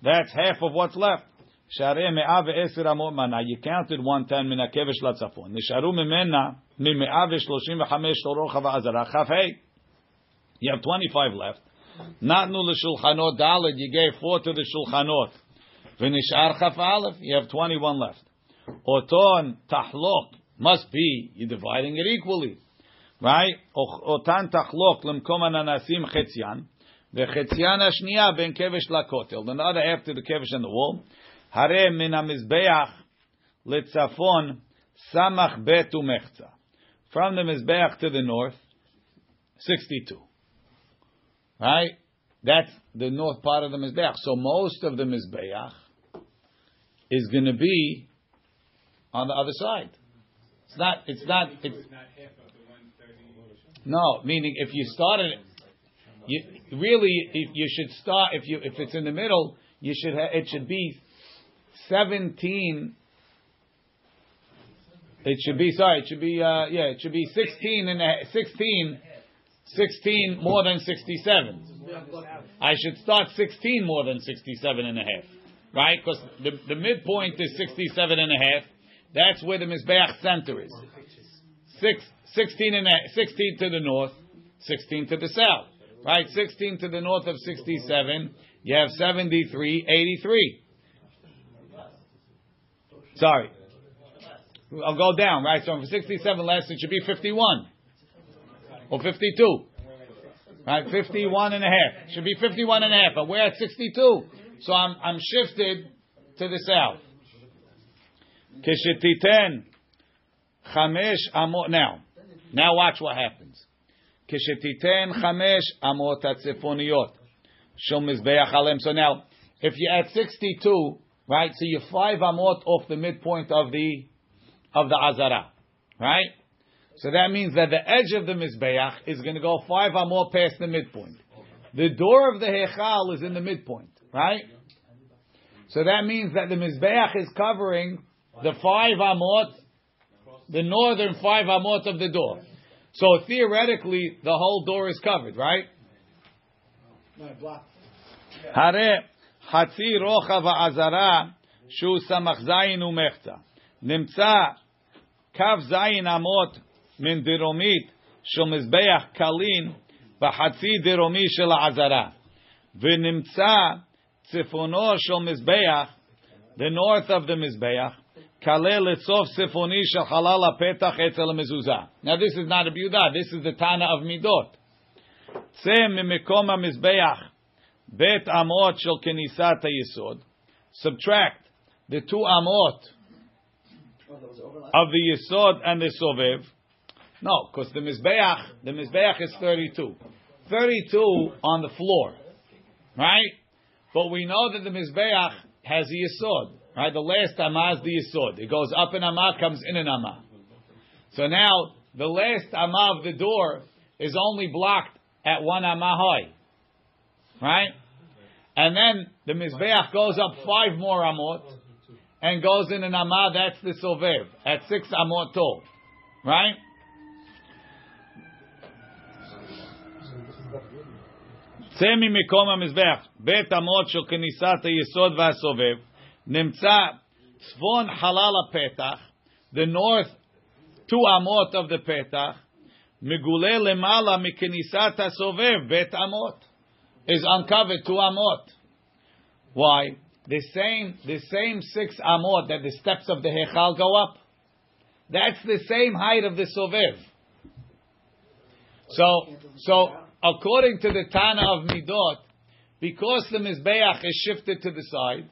That's half of what's left. You counted 110 You have 25 left. Natnu l'shulchanot dalid. You gave 4 to the shulchanot. You have 21 left. Must be, you're dividing it equally. Right? The chetzian. Another half to the kevesh and the wall. Hare litzafon samach betu mechza. From the mizbeach to the north, 62. Right? That's the north part of the mizbeach. So most of the mizbeach is going to be on the other side. It's not. It's not. It's no. Meaning, if you started, you really you should start. If you if it's in the middle, you should. Ha- it should be seventeen. It should be sorry. It should be uh, yeah. It should be sixteen and a, 16, 16 more than sixty-seven. I should start sixteen more than sixty-seven and a half, right? Because the the midpoint is sixty-seven and a half. That's where the mizbeach center is. Six, 16 and a, 16 to the north, 16 to the south. Right? 16 to the north of 67, you have 73, 83. Sorry. I'll go down, right? So for 67 less, it should be 51. Or 52. Right? 51 and a half. Should be 51 and a half, but we're at 62. So I'm, I'm shifted to the south. Kishititen chamesh amot. Now, now watch what happens. Kishititen chamesh amot atzefoniot. Shom mizbeach alem. So now, if you're at 62, right? So you're five amot off the midpoint of the of the azara, right? So that means that the edge of the mizbeach is going to go five amot past the midpoint. The door of the hechal is in the midpoint, right? So that means that the mizbeach is covering the five amot, the northern five amot of the door. So theoretically, the whole door is covered, right? No, blocked. חצי רוחב העזרה שהוא סמך זין ומחצה. נמצא קו זין אמות מן דרומית של מזבח קלין בחצי דרומי של העזרה. ונמצא צפונו של מזבח, the north of the מזבח, כלל לצוף צפוני של חלל הפתח אצל המזוזה. Now this is not a ביודה, this is the Tana of מידות. צא ממקום המזבח bet amot shel kenisat yisod. Subtract the two amot of the yisod and the sovev. No, because the mizbeach, the mizbeach is thirty-two. Thirty-two on the floor, right? But we know that the mizbeach has a yisod, right? The last amah is the yisod. It goes up in amah, comes in an amah. So now the last amah of the door is only blocked at one amah high, right? And then the mizbeach goes up five more amot and goes in an amah. That's the sovev at six amot tall, right? צא ממקום המזבח, בית אמות של כניסת היסוד והסובב, נמצא צפון חלל הפתח, the north two אמות of the פתח, מגולה למעלה מכניסת הסובב, בית אמות, is uncovered two amot. Why? The same, the same six amot that the steps of the hechal go up. That's the same height of the sovev. So, so according to the Tana of Midot, because the mizbeach is shifted to the side,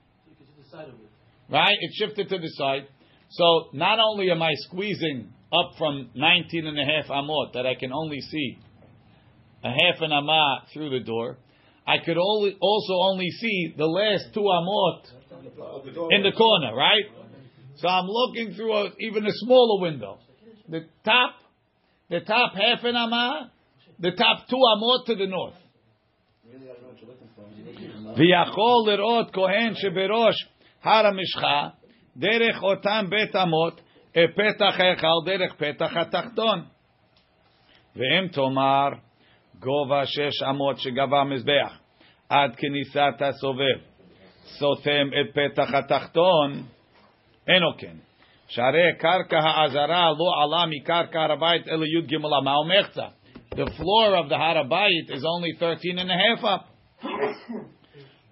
right? It's shifted to the side. So not only am I squeezing up from 19 and a half amot that I can only see a half an amah through the door, I could only, also only see the last two amot in the corner, right? So I'm looking through a, even a smaller window. The top, the top half an amah, the top two amot to the north. Really gotta know what you're looking for. You're looking for ויכול לראות כהן שבראש הר המשחה, דרך אותם בית אמות, פתח ההיכל דרך פתח התחתון. ואם תאמר, גובה שש אמות שגבה המזבח, עד כניסת הסובב, סותם את פתח התחתון, אינו כן. שהרי קרקע העזרה לא עלה מקרקע הר הבית אלא י"ג אמה ומחצה. The floor of the Harabayit is only 13 and a half up.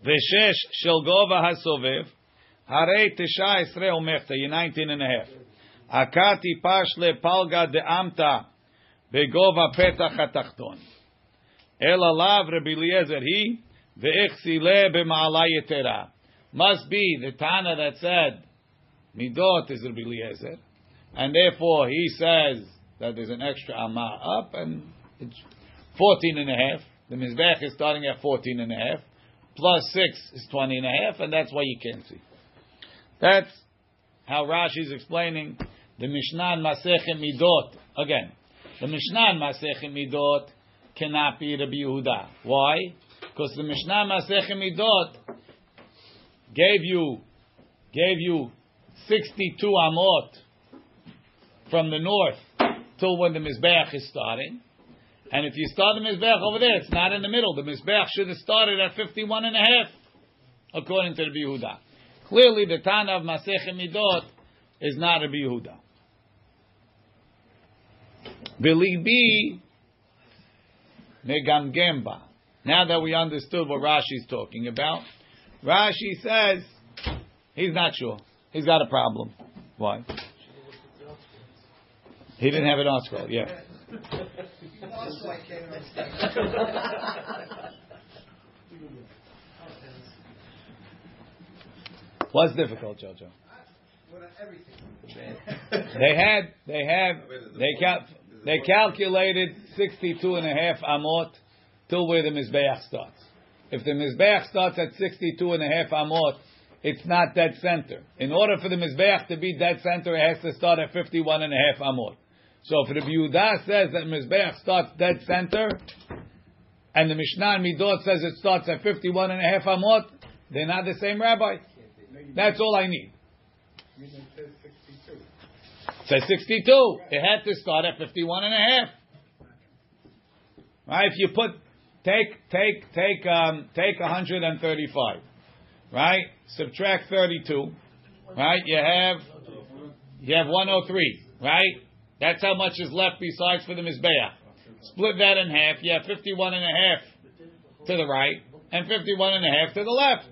ושש של גובה הסובב, הרי תשע עשרה ומחצה, היא 19 and a half. עקה טיפש לפלגה דאמתא בגובה פתח התחתון. Elalav Rabbi Eliezer, he, ve'echsile b'ma'ala. Must be the Tana that said, Midot is Rabbi Eliezer. And therefore he says that there's an extra amah up and it's 14 and a half. The Mizbeach is starting at 14 and a half. Plus 6 is 20 and a half and that's why you can't see. That's how Rashi is explaining the Mishnah and Masechet Midot. Again, the Mishnah and Masechet Midot cannot be Rabbi Yehuda. Why? Because the Mishnah in Masechet Midot gave you gave you 62 amot from the north till when the Mizbeach is starting. And if you start the Mizbeach over there, it's not in the middle. The Mizbeach should have started at 51 and a half, according to Rabbi Yehuda. Clearly, the Tana of Masechet Midot is not Rabbi Yehuda. Bilibi megamgemba. Now that we understood what Rashi is talking about, Rashi says he's not sure. He's got a problem. Why? He didn't have an scroll. Yeah. Also, I can't understand. What's difficult, Jojo? What are everything? They had, they have, they cal- they calculated 62 and a half amot till where the Mizbeach starts. If the Mizbeach starts at 62 and a half amot, it's not dead center. In order for the Mizbeach to be dead center, it has to start at 51 and a half amot. So if Rabbi Yehuda says that Mizbeach starts dead center, and the Mishnah Midot says it starts at 51 and a half amot, they're not the same rabbi. That's all I need. It says 62. It says 62. It had to start at 51 and a half. Right? If you put, take, take, take, um, take 135. Right? Subtract 32. Right? You have, you have 103. Right? That's how much is left besides for the Mizbeach. Split that in half. You have 51 and a half to the right and 51 and a half to the left.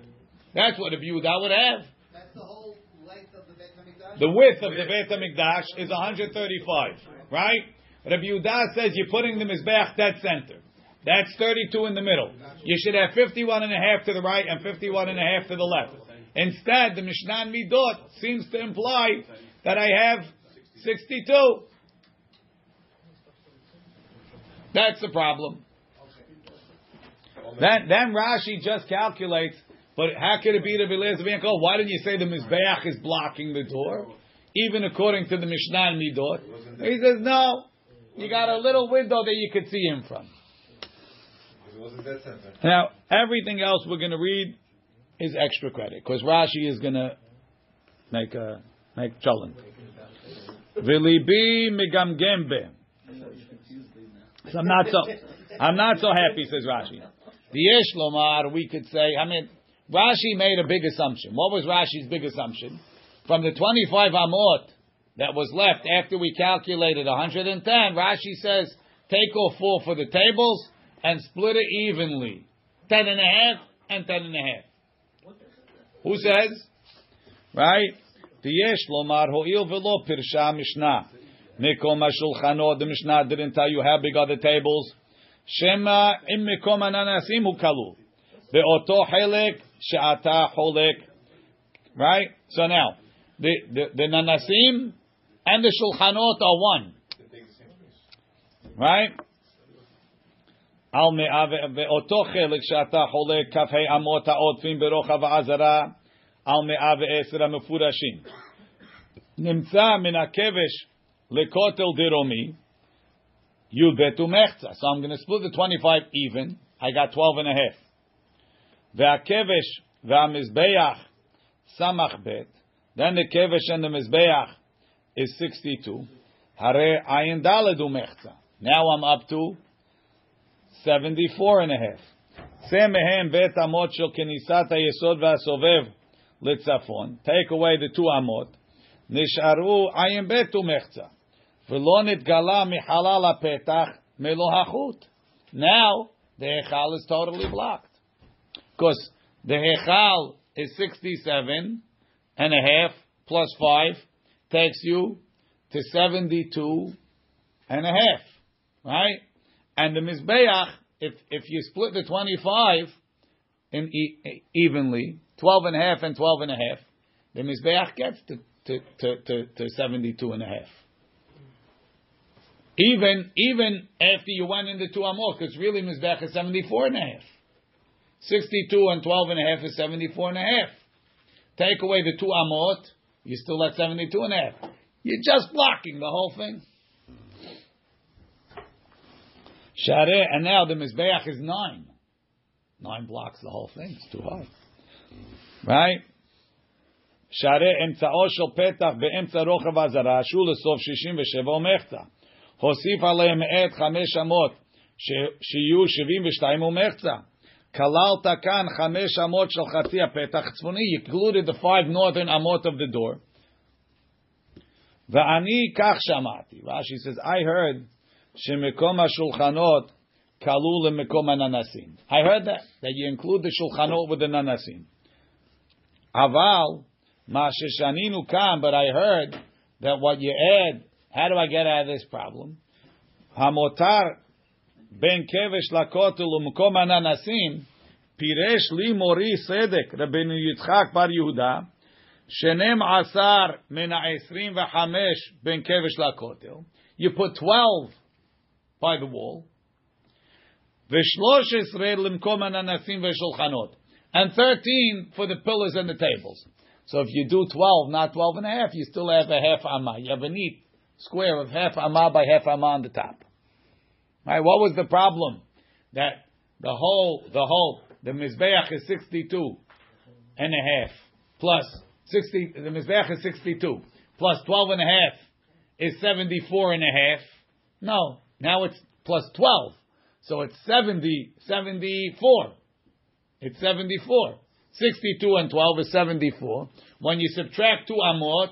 That's what a view that would have. That's the whole length of the Beit HaMikdash? The width of the Beit HaMikdash is 135, right? Rabbi Yehuda says you're putting the Mizbeach dead center. That's 32 in the middle. You should have 51 and a half to the right and 51 and a half to the left. Instead, the Mishnah Midot seems to imply that I have 62. That's the problem. Then, then Rashi just calculates, but how could it be the Belez of Why didn't you say the Mizbeach is blocking the door? Even according to the Mishnah Midot. He says, no, you got a little window that you could see him from. Now, everything else we're going to read is extra credit because Rashi is going to make a make cholent. V'libi migamgembe. So I'm not so I'm not so happy, says Rashi. The Lomar, we could say, I mean, Rashi made a big assumption. What was Rashi's big assumption? From the 25 Amot that was left after we calculated 110, Rashi says, take off four for the tables and split it evenly. Ten and a half and ten and a half. Who says? Right? Diyesh lomar ho'il velo pirsha mishnah. Mikom hashulchanot, the Mishnah didn't tell you how big are the tables. Shema im mikom ananasim hu kalu. Be'oto helek she'ata holek. Right? So now, the, the, the nanasim and the shulchanot are one. Right? על מאה ואותו חלק שאתה חולק כ"ה אמות העודפים ברוחב העזרה על מאה ועשר המפורשים. נמצא מן הכבש לכותל דרומי י"ב ומחצה. So I'm going to split the 25 even. I got 12 and a half. והכבש והמזבח סמך ב' then the כבש and the מזבח is 62. הרי עין ד' ומחצה. Now I'm up to 74 and a half. Semehem bet amot shel kenisat hayesod v'asoveb litzafon. Take away the two amot. Nisharu ayim bet umechza. V'lo nitgala michalal hapetach melo hachut. Now, the hechal is totally blocked. Because the hechal is 67 and a half plus 5 takes you to 72 and a half. Right? And the Mizbeach, if, if you split the 25 in e- evenly, 12 and a half and 12 and a half, the Mizbeach gets to, to, to, to, to 72 and a half. Even, even after you went into two amot, because really Mizbeach is 74 and a half. 62 and 12 and a half is 74 and a half. Take away the two amot, you're still at 72 and a half. You're just blocking the whole thing. Share, and now the Mizbeach is nine. Nine blocks the whole thing. It's too high. Right? שערי אמצעו של פתח באמצע רוחב הזרה, שהוא לסוף 67 ומחצה. הוסיף עליהם את חמש אמות, שיהיו 72 ומחצה. Kalal takan chamesh amot shel chatia petach tzvoni. Included the five northern amot of the door. Va'ani kach shamati. Rashi says, I heard shemekom ha'shulchanot kalul lemekom ha'nanasim. I heard that, that you include the shulchanot with the nanasim. Aval, ma sheshaninu kam, but I heard that what you add, how do I get out of this problem? Hamotar Ben kevesh lakotel umkom ananasim. Piresh li mori sedek. Rabbeinu Yitzchak bar Yehuda. Shenem asar min ha'esrim v'chamesh ben kevesh lakotel. You put 12 by the wall. V'shlosh esrei l'mkom ananasim v'shulchanot. And 13 for the pillars and the tables. So if you do 12, not 12 and a half, you still have a half amma. You have a neat square of half amma by half amma on the top. Right? What was the problem? That the whole, the whole, the Mizbeach is 62 and a half plus 60, the Mizbeach is 62 plus 12 and a half is 74 and a half. No, now it's plus 12. So it's 70, 74. It's 74. 62 and 12 is 74. When you subtract two amot,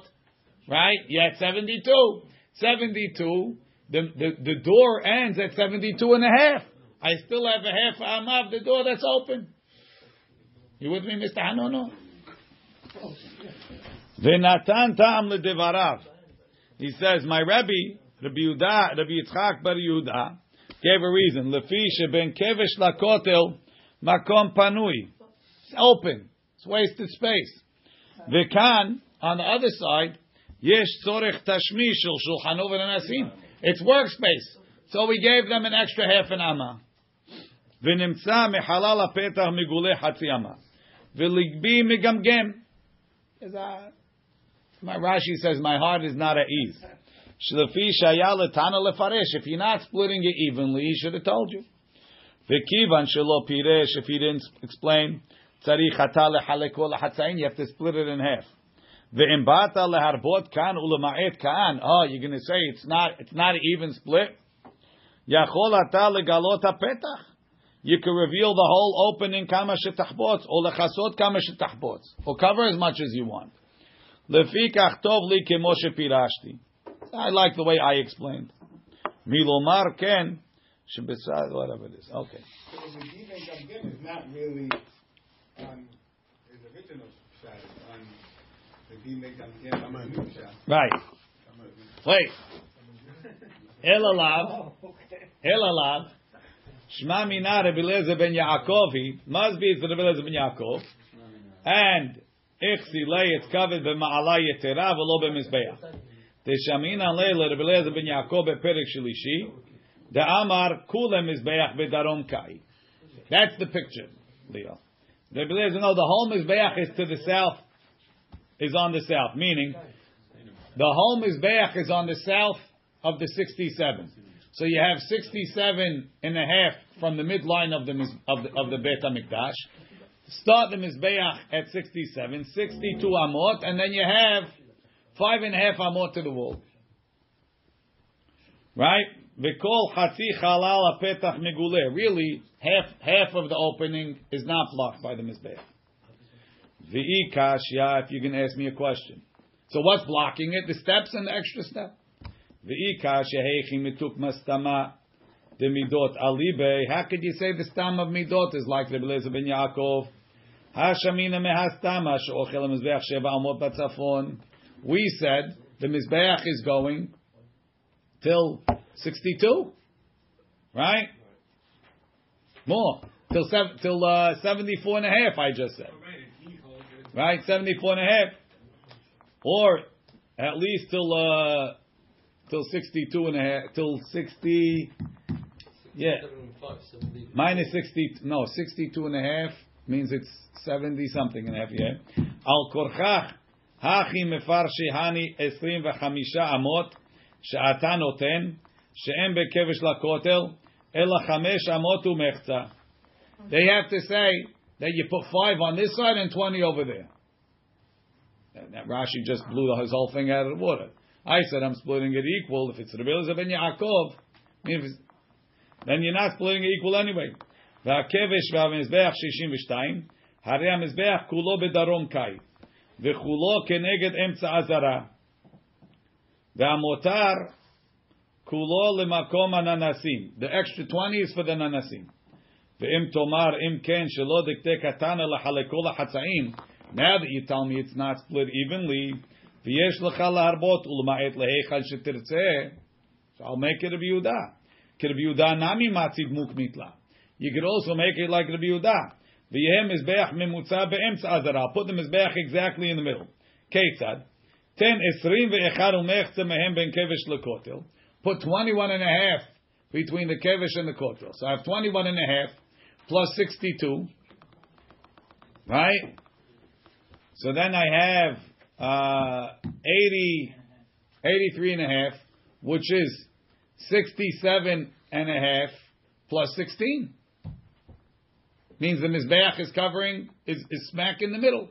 right, you at 72. 72, the, the, the door ends at 72 and a half. I still have a half amah of the door that's open. You with me, Mr. Hanono? V'natan ta'am ledevarav. He says, my Rebbe, Rabbi Yehuda, Rabbi Yitzchak bar Yehuda, Gave a reason. Lefi sheben kevesh lakotel makom panui. It's open. It's wasted space. V'kan, on the other side, yesh tzorech tashmish shel shulchanu v'nasim. It's workspace. So we gave them an extra half an amma. ונמצא מחלל הפתח מגולה חצי אמה. ולגבי מגמגם. Is that- My Rashi says, my heart is not at ease. Shlefi shaya letana lefaresh. If you're not splitting it evenly, he should have told you. V'kivan shelo piresh. If he didn't explain, tzarich hata lehaleko lehatzayin. You have to split it in half. Ve'im bata leharbot kan ulema'et kan. Oh, you're going to say it's not it's not an even split. Yachol hata legalot hapetach. You can reveal the whole opening kama shetachbots or lechasot kama shetachbots or cover as much as you want. Lefikach tov li kemo shepirashti. I like the way I explained. Milomar ken shebesad whatever it is. Okay. So the Medina Gamgam is not really on his original on Right. Wait. Elalav. Oh, Elalav. Shma mina Rebbe Eliezer ben Yaakovi. Must be it's Rebbe Eliezer ben Yaakov. And Ichsi lay it's covered b'ma'ala yetera v'lo b'mizbeach. Teshamina leila Rebbe Eliezer ben Yaakov beperek shlishi. The Amar kule mizbeach bedarom kai. That's the picture, Leo. Rebbe Eliezer, no, the whole mizbeach is to the south, is on the south, meaning the whole mizbeach is on the south of the 67. So you have 67 and a half from the midline of the of the, of the Beit Hamikdash. Start the mizbeach at 67, 62 amot, and then you have five and a half amot to the wall. Right? V'kol chatzi chalal apetach meguleh. Really, half half of the opening is not blocked by the mizbeach. V'i kashya, if you can ask me a question. So what's blocking it? The steps and the extra step. V'ika shehechi mituk mastama the midot alibe. How could you say the stam of midot is like Rebbe Eliezer ben Yaakov? Hashamina mehastama she'ochel mizbeach sheva amot batzafon. We said the mizbeach is going till sixty-two, right? More till seven, till uh, half. I just said, right? Seventy-four and a half, or at least till. Uh, till 62 and a half, till 60, yeah, 75, 70. minus 60, no, 62 and a half means it's 70 something and a half, yeah. Al korchach, hachi mefarshi hani 25 amot, שאתה נותן, שאין בכבש לכותל, אלא חמש אמות ומחצה. They have to say that you put five on this side and twenty over there. And that Rashi just blew his whole thing out of the water. I said I'm splitting it equal. If it's Rebbe Eliezer ben Yaakov, then you're not splitting it equal anyway. וכולו כנגד אמצע עזרה, והמותר כולו למקום הננסים. The extra 20 is for the ננסים. Ve'im tomar im ken shelo dikte katana lahalekol. Now that you tell me it's not split evenly. So I'll make it a Yehuda. Rabbi Yehuda nami matziv. You could also make it like Rabbi Yehuda. V'yehem mizbeach memutza. Put the mizbeach exactly in the middle. Ketzad. Ten esrim ve'echad umechze mehem ben kevish lekotel. Put 21 and a half between the kevish and the kotel. So I have 21 and a half plus 62. Right? So then I have uh, 80, 83 and a half, which is 67 and a half plus 16. Means the Mizbeach is covering, is, is smack in the middle.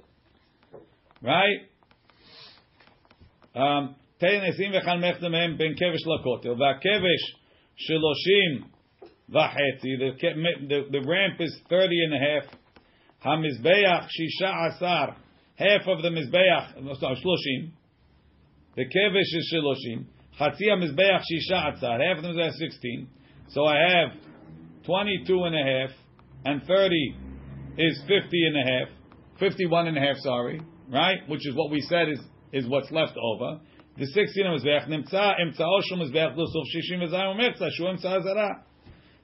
Right? Um, תן עשרים ואחד מחצה מהם בין כבש לכותל, והכבש שלושים v'chetzi. The, the, the ramp is 30 and a half. Hamizbeach shisha asar. Half of the mizbeach, no, shloshim. The kevesh is shloshim. Chatzi hamizbeach shisha asar. Half of the mizbeach 16. So I have 22 and a half, and 30 is 50 and a half, 51 and a half, sorry, right? Which is what we said is, is what's left over. The 16 of Mizbeach, Nimtza, Imtzao Shum Mizbeach, Lusuf Shishim Mizayim Mechza, Shu Imtza Zara.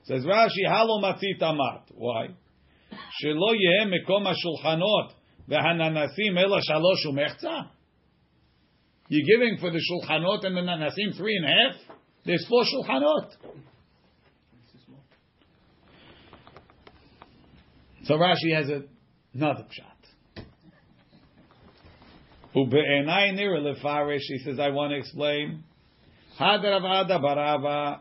Says Rashi, halo matzit amat. Why? שלא יהיה מקום השולחנות והננסים אלא שלוש ומחצה? You're giving for the shulchanot and the nanasim three and a half? There's four shulchanot. So Rashi has a, another pshat. Ube'enai nira lefarish, he says, I want to explain. Had Rav Ada barava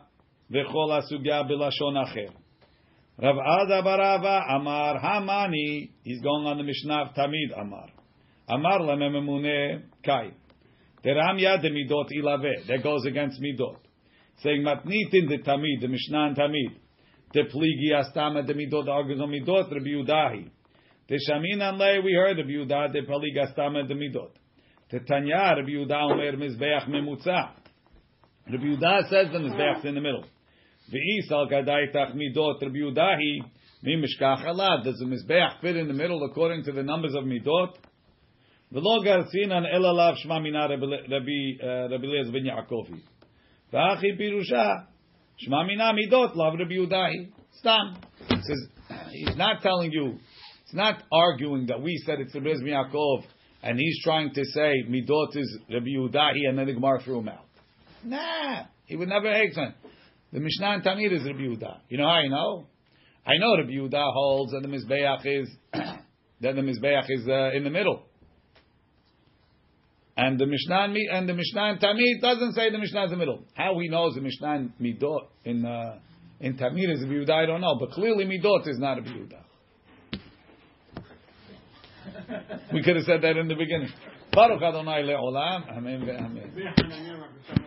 v'chol asugya b'lashon acher. Rav Ada barava amar hamani, he's going on the Tamid amar. Amar lemememune kai. Teram yad midot ilave. That goes against midot. Saying matnitin the Tamid, the Mishnah and Tamid. The pligi astama the midot argues on midot Rabbi Yudahi. The shaminan le we heard pligi astama the midot. The Tanya Rabbi Yudah omer mizbeach memutza. Rabbi Yudah says the mizbeach in the middle. V'isal kadai midot Rabbi mi mimishkach alad. Does the mizbeach fit in the middle according to the numbers of midot? V'lo el alav shma mina Rabbi Rabbi uh, Lez ben Yaakov. V'achi pirusha shma mina midot lav Rabbi Udahi. Stam. says, he's not telling you, it's not arguing that we said it's Rabbi Lez ben Yaakov and he's trying to say midot is Rabbi Yudahi and then the Gemara threw him out. Nah, he would never explain. The Mishnah and Tamid is Rabbi Yudah. You know how I know? I know Rabbi Yudah holds that the Mizbeach is that the Mizbeach is uh, in the middle. And the Mishnah and, the Mishnah and Tamid doesn't say the Mishnah is in the middle. How he knows the Mishnah and Midot in uh, in Tamid is a Yehuda, I don't know. But clearly Midot is not a Yehuda. we could have said that in the beginning. Baruch Adonai le'olam. Amen ve'amen.